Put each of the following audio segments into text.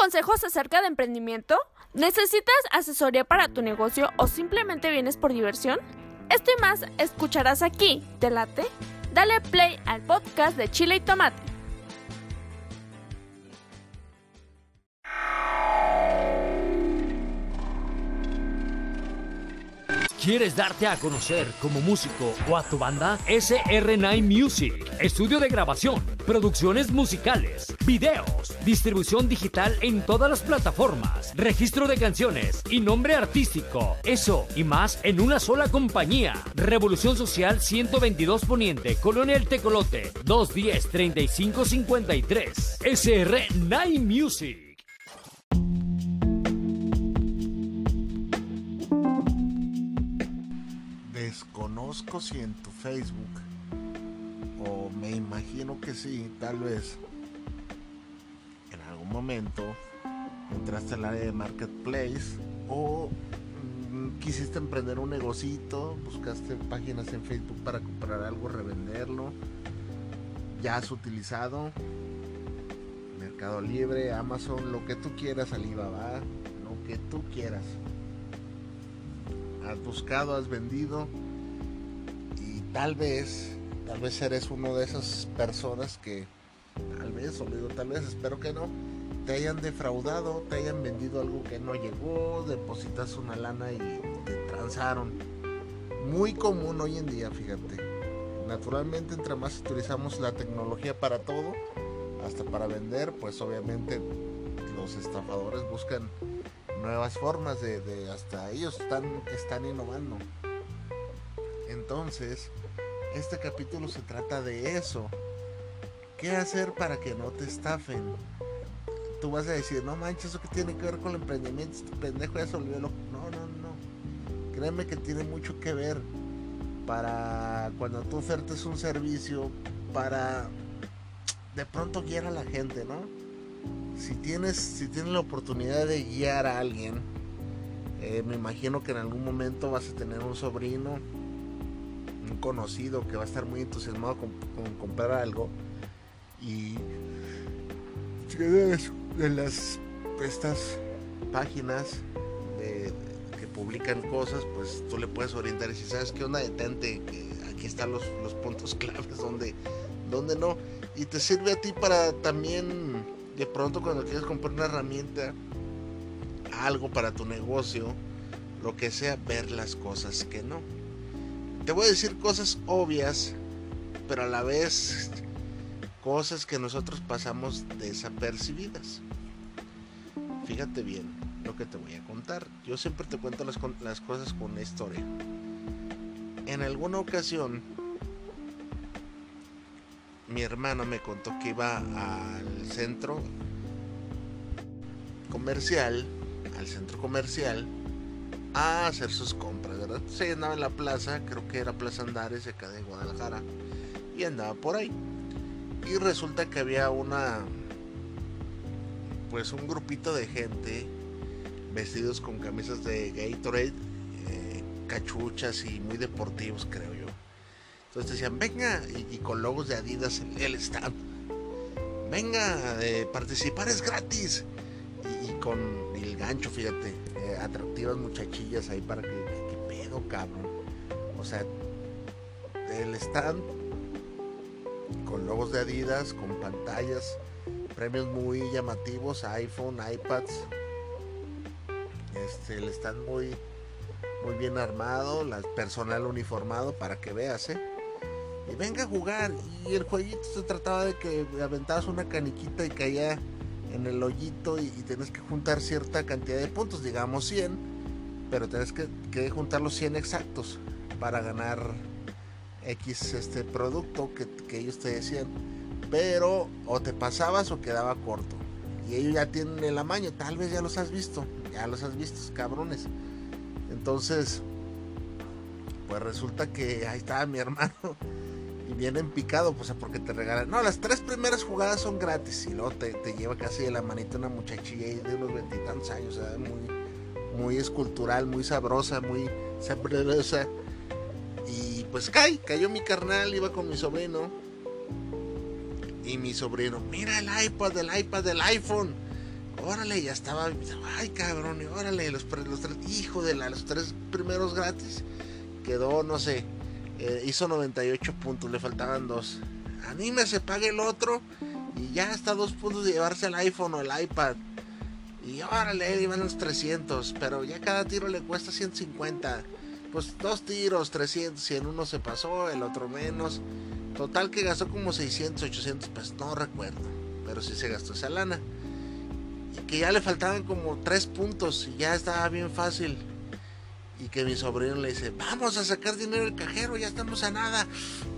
consejos acerca de emprendimiento? ¿Necesitas asesoría para tu negocio o simplemente vienes por diversión? Esto y más escucharás aquí, ¿te late? Dale play al podcast de Chile y Tomate. ¿Quieres darte a conocer como músico o a tu banda? SR9 Music, estudio de grabación, producciones musicales, videos, distribución digital en todas las plataformas, registro de canciones y nombre artístico. Eso y más en una sola compañía. Revolución Social 122 Poniente, Colonia El Tecolote, 210-3553. SR9 Music. Si en tu Facebook, o me imagino que sí, tal vez en algún momento entraste al área de marketplace o mm, quisiste emprender un negocito, buscaste páginas en Facebook para comprar algo, revenderlo, ya has utilizado Mercado Libre, Amazon, lo que tú quieras, Alibaba, lo que tú quieras. Has buscado, has vendido tal vez, tal vez eres uno de esas personas que, tal vez, o digo tal vez, espero que no, te hayan defraudado, te hayan vendido algo que no llegó, depositas una lana y te transaron. Muy común hoy en día, fíjate. Naturalmente, entre más utilizamos la tecnología para todo, hasta para vender, pues obviamente los estafadores buscan nuevas formas de, de hasta ellos están, están innovando. Entonces, este capítulo se trata de eso. ¿Qué hacer para que no te estafen? Tú vas a decir, no manches, eso que tiene que ver con el emprendimiento, este pendejo ya se olvidó lo... No, no, no. Créeme que tiene mucho que ver para cuando tú ofertes un servicio, para de pronto guiar a la gente, ¿no? Si tienes, si tienes la oportunidad de guiar a alguien, eh, me imagino que en algún momento vas a tener un sobrino, un conocido que va a estar muy entusiasmado con, comprar algo y de las estas páginas de, que publican cosas, pues tú le puedes orientar y si sabes qué onda, detente, que aquí están los, los puntos claves donde, donde no. Y te sirve a ti para también, de pronto cuando quieres comprar una herramienta, algo para tu negocio, lo que sea, ver las cosas que no. Te voy a decir cosas obvias, pero a la vez cosas que nosotros pasamos desapercibidas. Fíjate bien lo que te voy a contar. Yo siempre te cuento las, cosas con una historia. En alguna ocasión, mi hermano me contó que iba al centro comercial, al centro comercial, a hacer sus compras, ¿verdad? Se andaba en la plaza, creo que era Plaza Andares, acá de Guadalajara, y andaba por ahí. Y resulta que había una, pues un grupito de gente vestidos con camisas de Gatorade, eh, cachuchas y muy deportivos, creo yo. Entonces decían, venga, y, con logos de Adidas en el stand. Venga, eh, participar es gratis. Y, con el gancho, fíjate, atractivas muchachillas ahí para que, que, pedo, cabrón. O sea, el stand con logos de Adidas, con pantallas, premios muy llamativos, iPhone, iPads. Este, el stand muy, muy bien armado, la personal uniformado para que veas, ¿eh? Y venga a jugar. Y el jueguito se trataba de que aventabas una caniquita y caía en el hoyito y, y tienes que juntar cierta cantidad de puntos, digamos 100, pero tienes que, que juntar los 100 exactos para ganar X este producto que, que, ellos te decían. Pero o te pasabas o quedaba corto. Y ellos ya tienen el amaño, tal vez ya los has visto, ya los has visto, cabrones. Entonces, pues resulta que ahí estaba mi hermano y viene en picado, pues porque te regalan. No, las tres primeras jugadas son gratis y luego te, lleva casi de la manita una muchachilla de unos veintitantos años, sea, muy, muy escultural, muy sabrosa, muy sabrosa. Y pues cae, cayó mi carnal, iba con mi sobrino. Y mi sobrino, mira el iPad, el iPad, el iPhone. órale, ya estaba, ay cabrón, y órale, los, los tres, hijo de la, los tres primeros gratis, quedó, no sé, eh, hizo 98 puntos, le faltaban dos. Anímese, pague el otro y ya está a dos puntos de llevarse el iPhone o el iPad. Y órale, iban los 300, pero ya cada tiro le cuesta 150. Pues dos tiros, 300, y en uno se pasó, el otro menos. Total que gastó como 600, 800 pues no recuerdo, pero sí se gastó esa lana. Y que ya le faltaban como 3 puntos y ya estaba bien fácil. Y que mi sobrino le dice, vamos a sacar dinero del cajero, ya estamos a nada.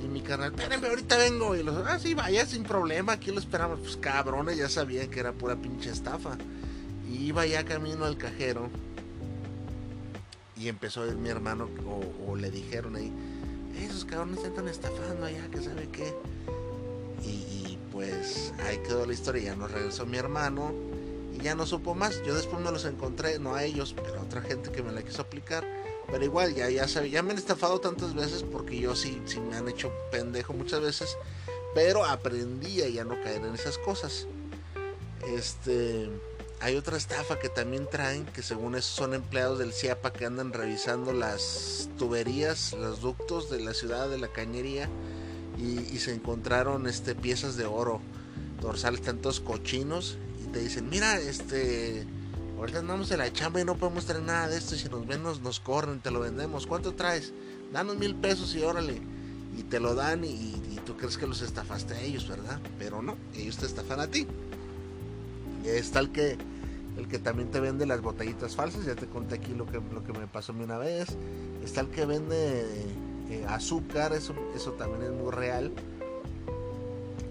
Y mi carnal, espérenme, ahorita vengo. Y los, ah, sí, vaya, sin problema, aquí lo esperamos. Pues cabrones, ya sabían que era pura pinche estafa. Y iba ya camino al cajero. Y empezó a ir mi hermano, o, le dijeron ahí, esos cabrones están estafando allá, que sabe qué. Y, y pues ahí quedó la historia, ya nos regresó mi hermano ya no supo más. Yo después me los encontré, no a ellos, pero a otra gente que me la quiso aplicar. Pero igual, ya, ya sabía, ya me han estafado tantas veces porque yo sí, sí me han hecho pendejo muchas veces. Pero aprendí a ya no caer en esas cosas. Este. Hay otra estafa que también traen, que según eso son empleados del CIAPA que andan revisando las tuberías, los ductos de la ciudad de la cañería y, y se encontraron este, piezas de oro dorsales tantos cochinos te dicen, mira, este, ahorita andamos en la chamba y no podemos traer nada de esto, y si nos ven nos, corren, te lo vendemos, ¿cuánto traes? Danos mil pesos y órale, y te lo dan y, tú crees que los estafaste a ellos, ¿verdad? Pero no, ellos te estafan a ti. Y está el que, el que también te vende las botellitas falsas, ya te conté aquí lo que, lo que me pasó a mí una vez. Está el que vende eh, azúcar, eso, eso también es muy real.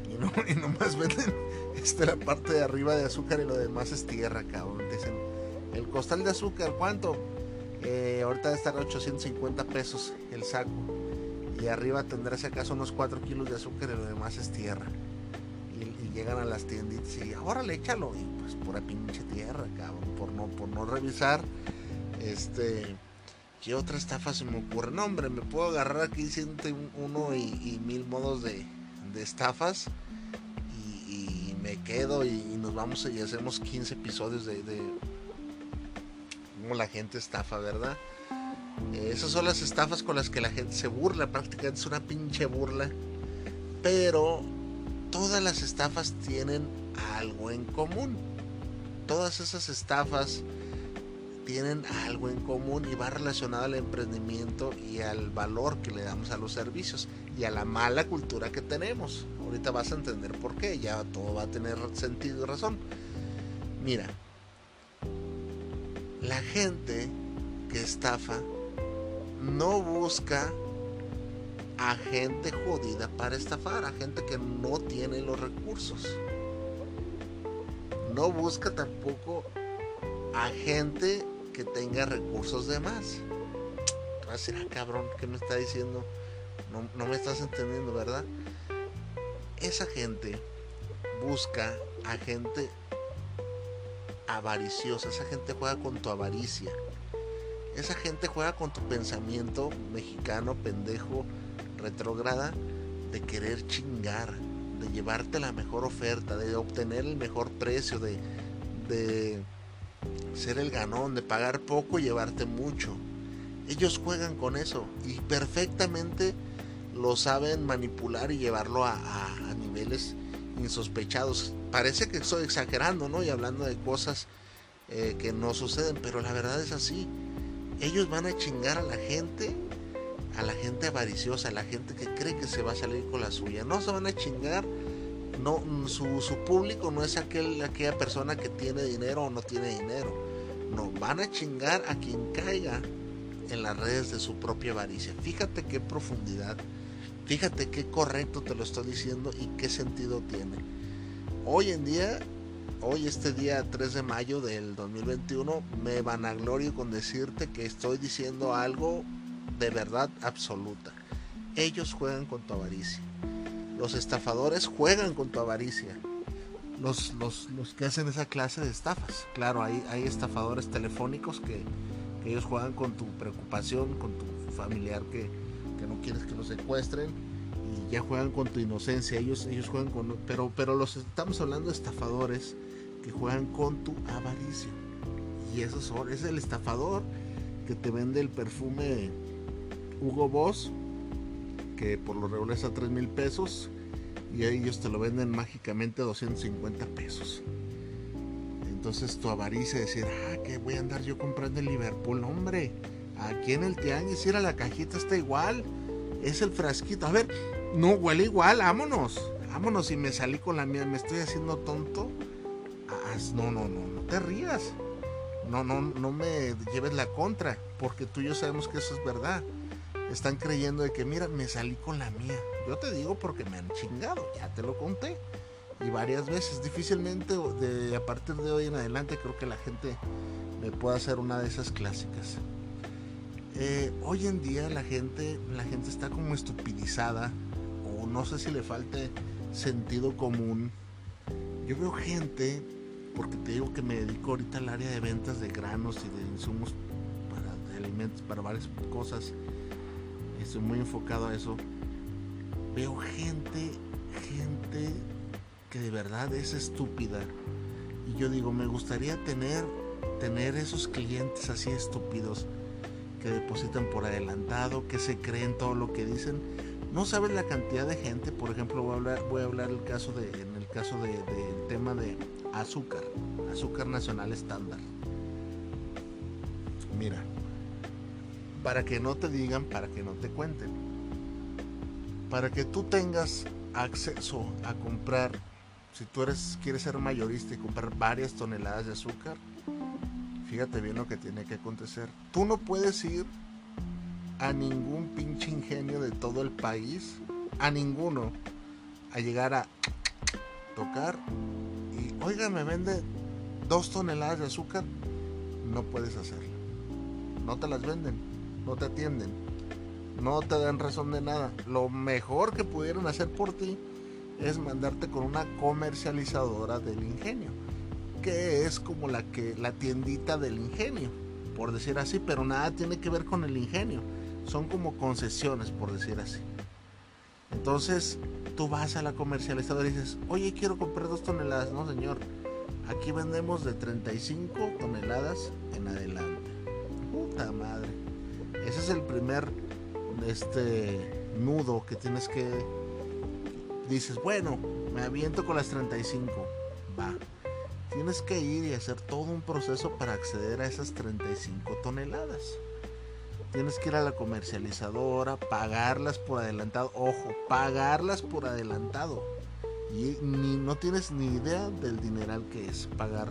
Y, no, y nomás venden esta la parte de arriba de azúcar y lo demás es tierra, cabrón. Dicen, el costal de azúcar, ¿cuánto? Eh, ahorita a 850 pesos el saco. Y arriba tendrá si acaso unos 4 kilos de azúcar y lo demás es tierra. Y, llegan a las tienditas y ahora le échalo. Y pues pura pinche tierra, cabrón. Por no, por no revisar. Este. ¿Qué otra estafa se me ocurre? No, hombre, me puedo agarrar aquí uno y, y mil modos de estafas me quedo y, nos vamos y hacemos 15 episodios de, cómo la gente estafa, ¿verdad? Eh, esas son las estafas con las que la gente se burla, prácticamente es una pinche burla. Pero todas las estafas tienen algo en común. Todas esas estafas tienen algo en común y va relacionado al emprendimiento y al valor que le damos a los servicios y a la mala cultura que tenemos. Ahorita vas a entender por qué, ya todo va a tener sentido y razón. Mira, la gente que estafa no busca a gente jodida para estafar, a gente que no tiene los recursos. No busca tampoco a gente que tenga recursos de más. A ah, cabrón, ¿qué me está diciendo? No, me estás entendiendo, ¿verdad? esa gente busca a gente avariciosa, esa gente juega con tu avaricia, esa gente juega con tu pensamiento mexicano, pendejo, retrógrada, de querer chingar, de llevarte la mejor oferta, de obtener el mejor precio, de, de ser el ganón, de pagar poco y llevarte mucho. Ellos juegan con eso y perfectamente lo saben manipular y llevarlo a, niveles insospechados. Parece que estoy exagerando, ¿no? Y hablando de cosas eh, que no suceden, pero la verdad es así. Ellos van a chingar a la gente, a la gente avariciosa, a la gente que cree que se va a salir con la suya. No se van a chingar, no, su, su público no es aquel, aquella persona que tiene dinero o no tiene dinero. No, van a chingar a quien caiga en las redes de su propia avaricia. Fíjate qué profundidad Fíjate qué correcto te lo estoy diciendo y qué sentido tiene. Hoy en día, hoy este día 3 de mayo del 2021, me vanaglorio con decirte que estoy diciendo algo de verdad absoluta. Ellos juegan con tu avaricia. Los estafadores juegan con tu avaricia. Los, los, que hacen esa clase de estafas. Claro, hay, hay estafadores telefónicos que ellos juegan con tu preocupación, con tu familiar que, que no quieres que los secuestren y ya juegan con tu inocencia, ellos, ellos juegan con... Pero, pero los estamos hablando de estafadores que juegan con tu avaricia. Y eso es el estafador que te vende el perfume Hugo Boss, que por lo regular es a 3 mil pesos, y ellos te lo venden mágicamente a 250 pesos. Entonces tu avaricia de decir, ah, que voy a andar yo comprando en Liverpool, hombre, aquí en el tianguis, era la cajita está igual, es el frasquito, a ver, no huele igual, vámonos, vámonos, y me salí con la mía, me estoy haciendo tonto. No, no, no, no te rías. No, no, no me lleves la contra, porque tú y yo sabemos que eso es verdad. Están creyendo de que, mira, me salí con la mía. Yo te digo porque me han chingado, ya te lo conté. Y varias veces, difícilmente de, a partir de hoy en adelante creo que la gente me pueda hacer una de esas clásicas. Eh, hoy en día la gente, la gente está como estupidizada o no sé si le falte sentido común. Yo veo gente, porque te digo que me dedico ahorita al área de ventas de granos y de insumos para alimentos, para varias cosas. Estoy muy enfocado a eso. Veo gente, gente que de verdad es estúpida. Y yo digo, me gustaría tener, tener esos clientes así estúpidos que depositan por adelantado, que se creen todo lo que dicen no sabes la cantidad de gente, por ejemplo, voy a hablar, voy a hablar el caso de, en el caso del de, tema de azúcar, azúcar nacional estándar. Mira, para que no te digan, para que no te cuenten, para que tú tengas acceso a comprar, si tú eres, quieres ser mayorista y comprar varias toneladas de azúcar, fíjate bien lo que tiene que acontecer. Tú no puedes ir a ningún pinche ingenio de todo el país, a ninguno, a llegar a tocar y, oiga, me vende dos toneladas de azúcar, no puedes hacerlo. No te las venden, no te atienden, no te dan razón de nada. Lo mejor que pudieron hacer por ti es mandarte con una comercializadora del ingenio, que es como la que la tiendita del ingenio, por decir así, pero nada tiene que ver con el ingenio son como concesiones, por decir así. Entonces, tú vas a la comercializadora y dices, oye, quiero comprar dos toneladas. No, señor, aquí vendemos de 35 toneladas en adelante. Puta madre. Ese es el primer este, nudo que tienes que... Dices, bueno, me aviento con las 35. Va. Tienes que ir y hacer todo un proceso para acceder a esas 35 toneladas. Tienes que ir a la comercializadora, pagarlas por adelantado. Ojo, pagarlas por adelantado. Y ni, no tienes ni idea del dineral que es pagar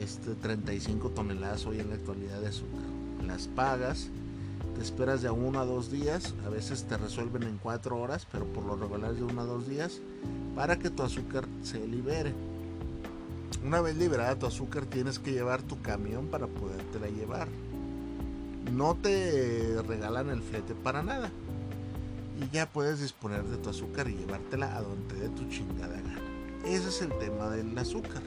este 35 toneladas hoy en la actualidad de azúcar. Las pagas, te esperas de uno a dos días, a veces te resuelven en cuatro horas, pero por lo regular de uno a dos días, para que tu azúcar se libere. Una vez liberada tu azúcar, tienes que llevar tu camión para podértela llevar no te regalan el flete para nada. Y ya puedes disponer de tu azúcar y llevártela a donde dé tu chingada gana. Ese es el tema del azúcar.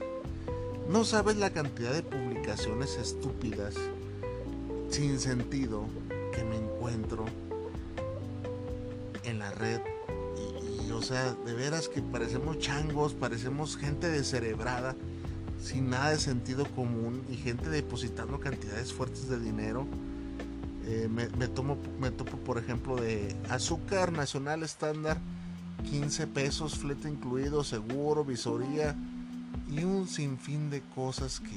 No sabes la cantidad de publicaciones estúpidas, sin sentido, me encuentro en la red. Y, o sea, de veras que parecemos changos, parecemos gente descerebrada, sin nada de sentido común y gente depositando cantidades fuertes de dinero eh, me, tomo, me topo, por ejemplo, de azúcar nacional estándar, 15 pesos, flete incluido, seguro, visoría y un sinfín de cosas que,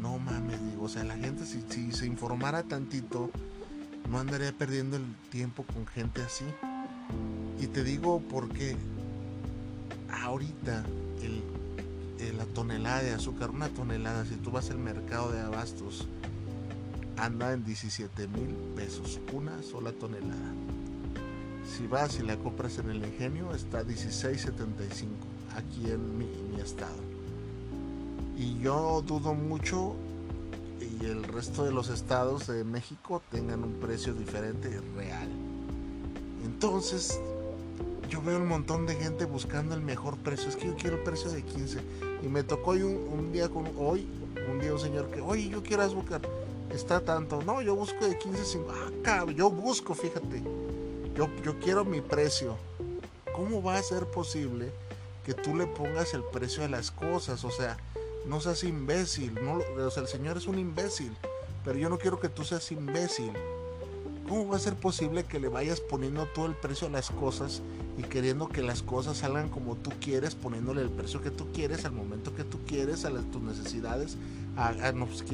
no mames, digo. O sea, la gente, si, se informara tantito, no andaría perdiendo el tiempo con gente así. Y te digo porque ahorita la tonelada de azúcar, una tonelada, si tú vas al mercado de abastos, anda en 17 mil pesos, una sola tonelada. Si vas y la compras en el ingenio, está 16.75 aquí en mi, estado. Y yo dudo mucho y el resto de los estados de México tengan un precio diferente real. Entonces, yo veo un montón de gente buscando el mejor precio. Es que yo quiero el precio de 15. Y me tocó hoy un, día con hoy, un día un señor que, oye, yo quiero azúcar está tanto. No, yo busco de 15, Ah, yo busco, fíjate. Yo, yo quiero mi precio. ¿Cómo va a ser posible que tú le pongas el precio de las cosas, o sea, no seas imbécil, no, o sea, el Señor es un imbécil, pero yo no quiero que tú seas imbécil. ¿Cómo va a ser posible que le vayas poniendo todo el precio a las cosas y queriendo que las cosas salgan como tú quieres, poniéndole el precio que tú quieres, al momento que tú quieres, a tus necesidades? No, pues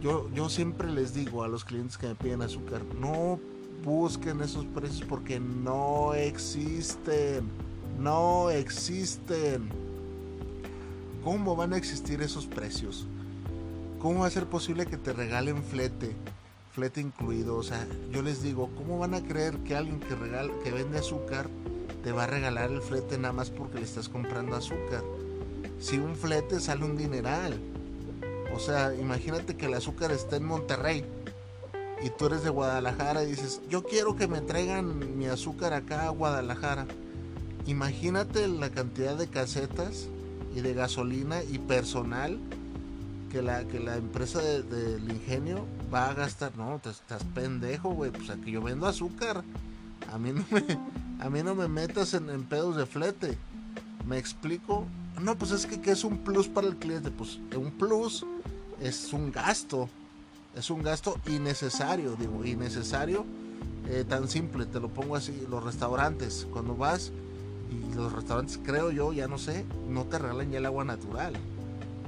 yo, yo siempre les digo a los clientes que me piden azúcar, no busquen esos precios porque no existen, no existen. ¿Cómo van a existir esos precios? ¿Cómo va a ser posible que te regalen flete? flete incluido. O sea, yo les digo, ¿cómo van a creer que alguien que, regala, que vende azúcar te va a regalar el flete nada más porque le estás comprando azúcar? Si un flete sale un dineral. O sea, imagínate que el azúcar está en Monterrey y tú eres de Guadalajara y dices, yo quiero que me traigan mi azúcar acá a Guadalajara. Imagínate la cantidad de casetas y de gasolina y personal que la, que la empresa del ingenio va a gastar. No, estás pendejo, güey. Pues aquí yo vendo azúcar. A mí no me, a mí no me metas en, pedos de flete. ¿Me explico? No, pues es que ¿qué es un plus para el cliente? Pues un plus es un gasto. Es un gasto innecesario, digo, innecesario. Eh, tan simple, te lo pongo así. Los restaurantes, cuando vas y los restaurantes, creo yo, ya no sé, no te regalan ya el agua natural.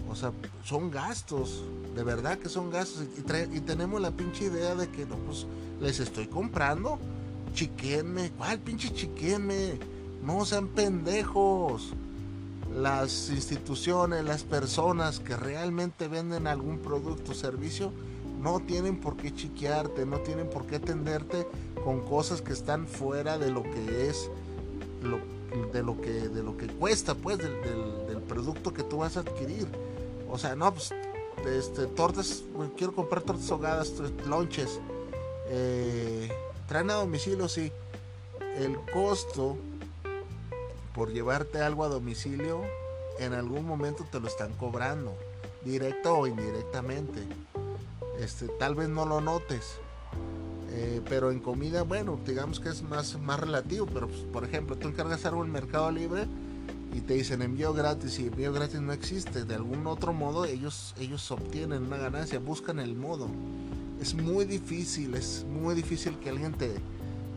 O sea, son gastos, de verdad que son gastos. Y, tenemos la pinche idea de que no, pues les estoy comprando. Chiquenme, ¿cuál pinche chiquenme? No sean pendejos. Las instituciones, las personas que realmente venden algún producto o servicio, no tienen por qué chiquearte, no tienen por qué atenderte con cosas que están fuera de lo que es, de, lo que, de lo que cuesta, pues, del, del producto que tú vas a adquirir. O sea, no, pues, este, tortas, quiero comprar tortas ahogadas, lonches. Eh, traen a domicilio, sí. El costo por llevarte algo a domicilio, en algún momento te lo están cobrando, directo o indirectamente. Este, tal vez no lo notes. Eh, pero en comida, bueno, digamos que es más, más relativo. Pero, pues, por ejemplo, tú encargas algo en Mercado Libre y te dicen envío gratis y envío gratis no existe, de algún otro modo ellos, ellos obtienen una ganancia, buscan el modo. Es muy difícil, es muy difícil que alguien te,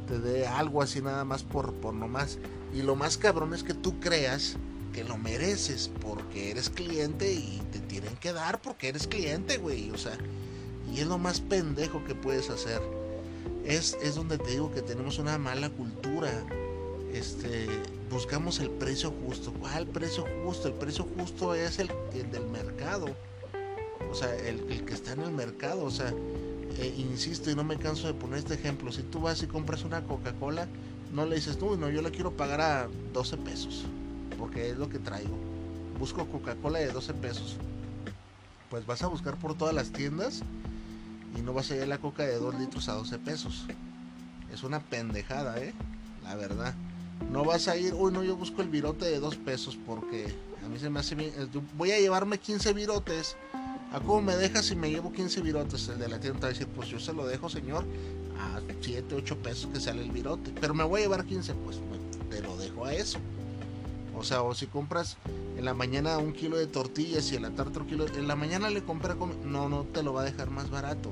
te dé algo así nada más por, por nomás. Y lo más cabrón es que tú creas que lo mereces porque eres cliente y te tienen que dar porque eres cliente, güey. O sea, y es lo más pendejo que puedes hacer. Es, es donde te digo que tenemos una mala cultura. Este, buscamos el precio justo. ¿Cuál precio justo? El precio justo es el, del mercado. O sea, el, que está en el mercado. O sea, eh, insisto y no me canso de poner este ejemplo. Si tú vas y compras una Coca-Cola, no le dices, no, no, yo la quiero pagar a 12 pesos. Porque es lo que traigo. Busco Coca-Cola de 12 pesos. Pues vas a buscar por todas las tiendas y no vas a a la coca de 2 litros a 12 pesos. Es una pendejada, ¿eh? La verdad. No vas a ir, uy, no, yo busco el virote de dos pesos porque a mí se me hace bien. Voy a llevarme 15 virotes. ¿A cómo me dejas si me llevo 15 virotes? El de la tienda va a decir, pues yo se lo dejo, señor, a 7, 8 pesos que sale el virote. Pero me voy a llevar 15, pues te lo dejo a eso. O sea, o si compras en la mañana un kilo de tortillas y en la tarde otro kilo, en la mañana le compré, no, no te lo va a dejar más barato.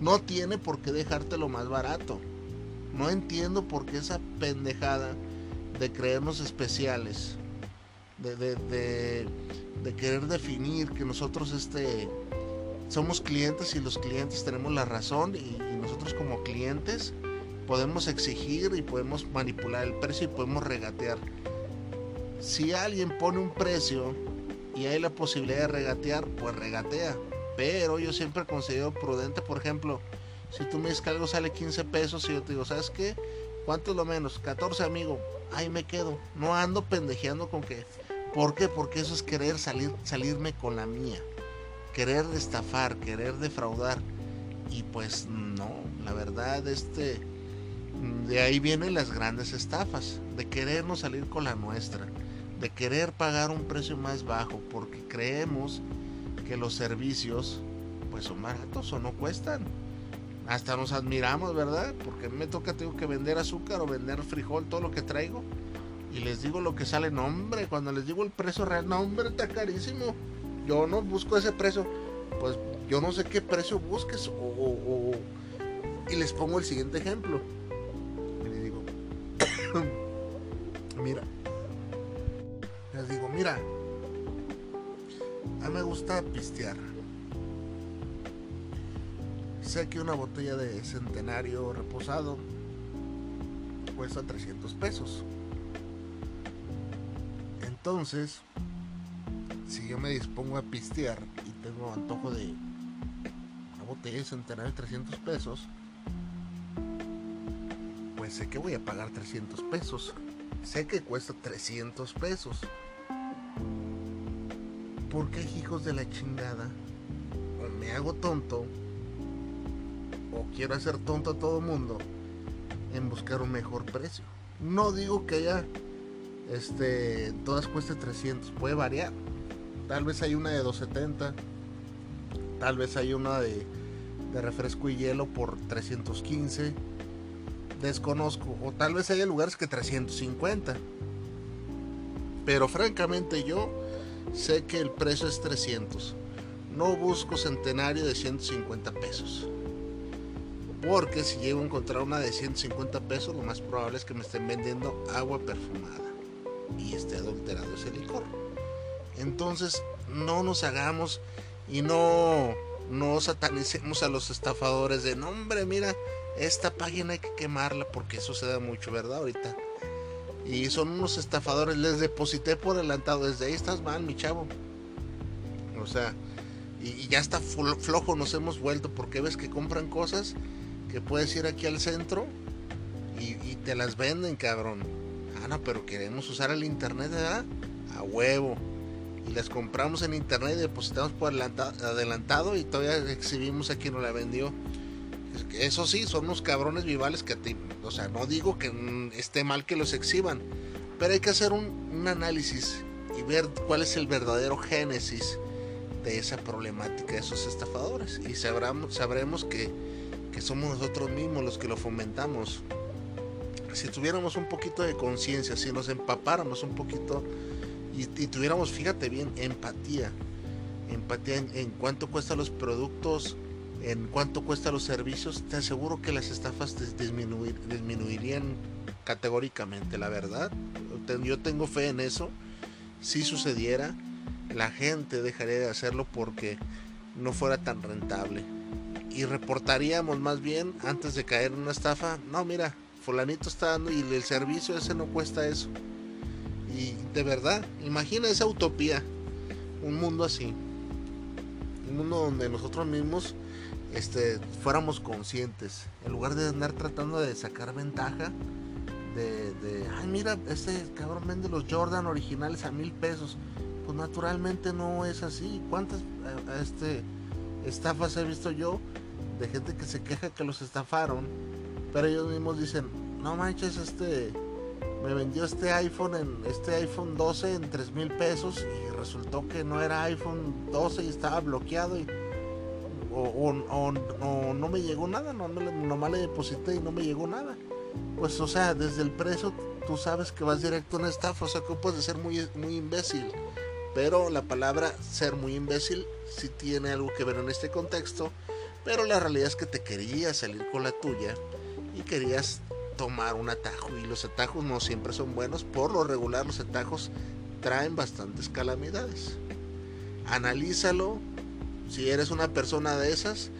No tiene por qué dejártelo más barato. No entiendo por qué esa pendejada de creernos especiales, de, querer definir que nosotros este, somos clientes y los clientes tenemos la razón y, nosotros como clientes podemos exigir y podemos manipular el precio y podemos regatear. Si alguien pone un precio y hay la posibilidad de regatear, pues regatea. Pero yo siempre considero prudente, por ejemplo, si tú me dices que algo sale 15 pesos y yo te digo, ¿sabes qué? ¿Cuánto es lo menos? 14, amigo ahí me quedo. No ando pendejeando con que. ¿Por qué? Porque eso es querer salir, salirme con la mía. Querer estafar, querer defraudar. Y pues no, la verdad, este. De ahí vienen las grandes estafas. De querernos salir con la nuestra. De querer pagar un precio más bajo. Porque creemos que los servicios pues son baratos o no cuestan hasta nos admiramos, ¿verdad? Porque me toca, tengo que vender azúcar o vender frijol, todo lo que traigo. y les digo lo que sale, no hombre, cuando les digo el precio real, no hombre, está carísimo. Yo no busco ese precio, pues yo no sé qué precio busques o, y les pongo el siguiente ejemplo. Y les digo, mira, les digo, mira, a mí me gusta pistear. Sé que una botella de centenario reposado cuesta 300 pesos. Entonces, si yo me dispongo a pistear y tengo antojo de una botella de centenario de 300 pesos, pues sé que voy a pagar 300 pesos. Sé que cuesta 300 pesos. ¿Por qué hijos de la chingada? O me hago tonto o quiero hacer tonto a todo mundo en buscar un mejor precio. No digo que haya este, todas cueste 300, puede variar. Tal vez hay una de 270, tal vez hay una de, de refresco y hielo por 315, desconozco, o tal vez haya lugares que 350. Pero francamente yo sé que el precio es 300. No busco centenario de 150 pesos. Porque si llego a encontrar una de 150 pesos, lo más probable es que me estén vendiendo agua perfumada y esté adulterado ese licor. Entonces, no nos hagamos y no, no satanicemos a los estafadores de, no hombre, mira, esta página hay que quemarla porque eso se da mucho, ¿verdad? Ahorita. Y son unos estafadores, les deposité por adelantado, desde ahí estás mal, mi chavo. O sea, y, ya está flojo nos hemos vuelto porque ves que compran cosas que puedes ir aquí al centro y, te las venden, cabrón Ah, no, pero queremos usar el internet, ¿verdad? A huevo. Y las compramos en internet y depositamos por adelantado y todavía exhibimos a quien nos la vendió. Eso sí, son unos cabrones vivales que te, o sea, no digo que esté mal que los exhiban, pero hay que hacer un, análisis y ver cuál es el verdadero génesis de esa problemática de esos estafadores. Y sabremos, que, que somos nosotros mismos los que lo fomentamos si tuviéramos un poquito de conciencia, si nos empapáramos un poquito y, tuviéramos, fíjate bien, empatía, empatía en, cuánto cuestan los productos, en cuánto cuestan los servicios, te aseguro que las estafas disminuir, disminuirían categóricamente, la verdad. Yo tengo fe en eso. Si sucediera, la gente dejaría de hacerlo porque no fuera tan rentable. Y reportaríamos más bien antes de caer en una estafa, no, mira, fulanito está dando y el servicio ese no cuesta eso. Y de verdad, imagina esa utopía, un mundo así, un mundo donde nosotros mismos este, fuéramos conscientes, en lugar de andar tratando de sacar ventaja, de, ay mira, este cabrón vende los Jordan originales a mil pesos, pues naturalmente no es así. ¿Cuántas eh, este, estafas he visto yo de gente que se queja que los estafaron? Pero ellos mismos dicen, no manches, este me vendió este iPhone en este iPhone 12 en 3 mil pesos y resultó que no era iPhone 12 y estaba bloqueado o, no me llegó nada, no, no, nomás le deposité y no me llegó nada. Pues o sea, desde el precio tú sabes que vas directo a una estafa, o sea que puedes ser muy, muy imbécil. Pero la palabra ser muy imbécil sí tiene algo que ver en este contexto, pero la realidad es que te querías salir con la tuya y querías tomar un atajo y los atajos no siempre son buenos, por lo regular los atajos traen bastantes calamidades. Analízalo si eres una persona de esas,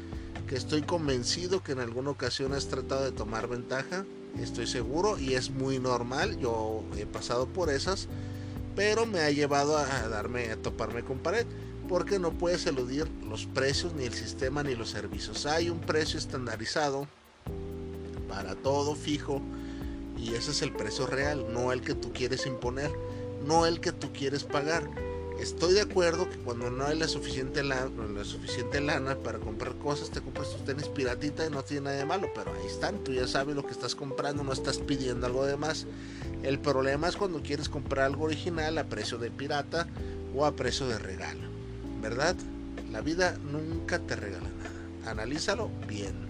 que estoy convencido que en alguna ocasión has tratado de tomar ventaja, estoy seguro y es muy normal, yo he pasado por esas, pero me ha llevado a darme a toparme con pared porque no puedes eludir los precios ni el sistema ni los servicios. Hay un precio estandarizado para todo fijo y ese es el precio real, no el que tú quieres imponer, no el que tú quieres pagar. Estoy de acuerdo que cuando no hay la suficiente, lana, para comprar cosas, te compras tu tenis piratita y no tiene nada de malo, pero ahí están, tú ya sabes lo que estás comprando, no estás pidiendo algo de más. El problema es cuando quieres comprar algo original a precio de pirata o a precio de regalo, ¿verdad? La vida nunca te regala nada. Analízalo bien.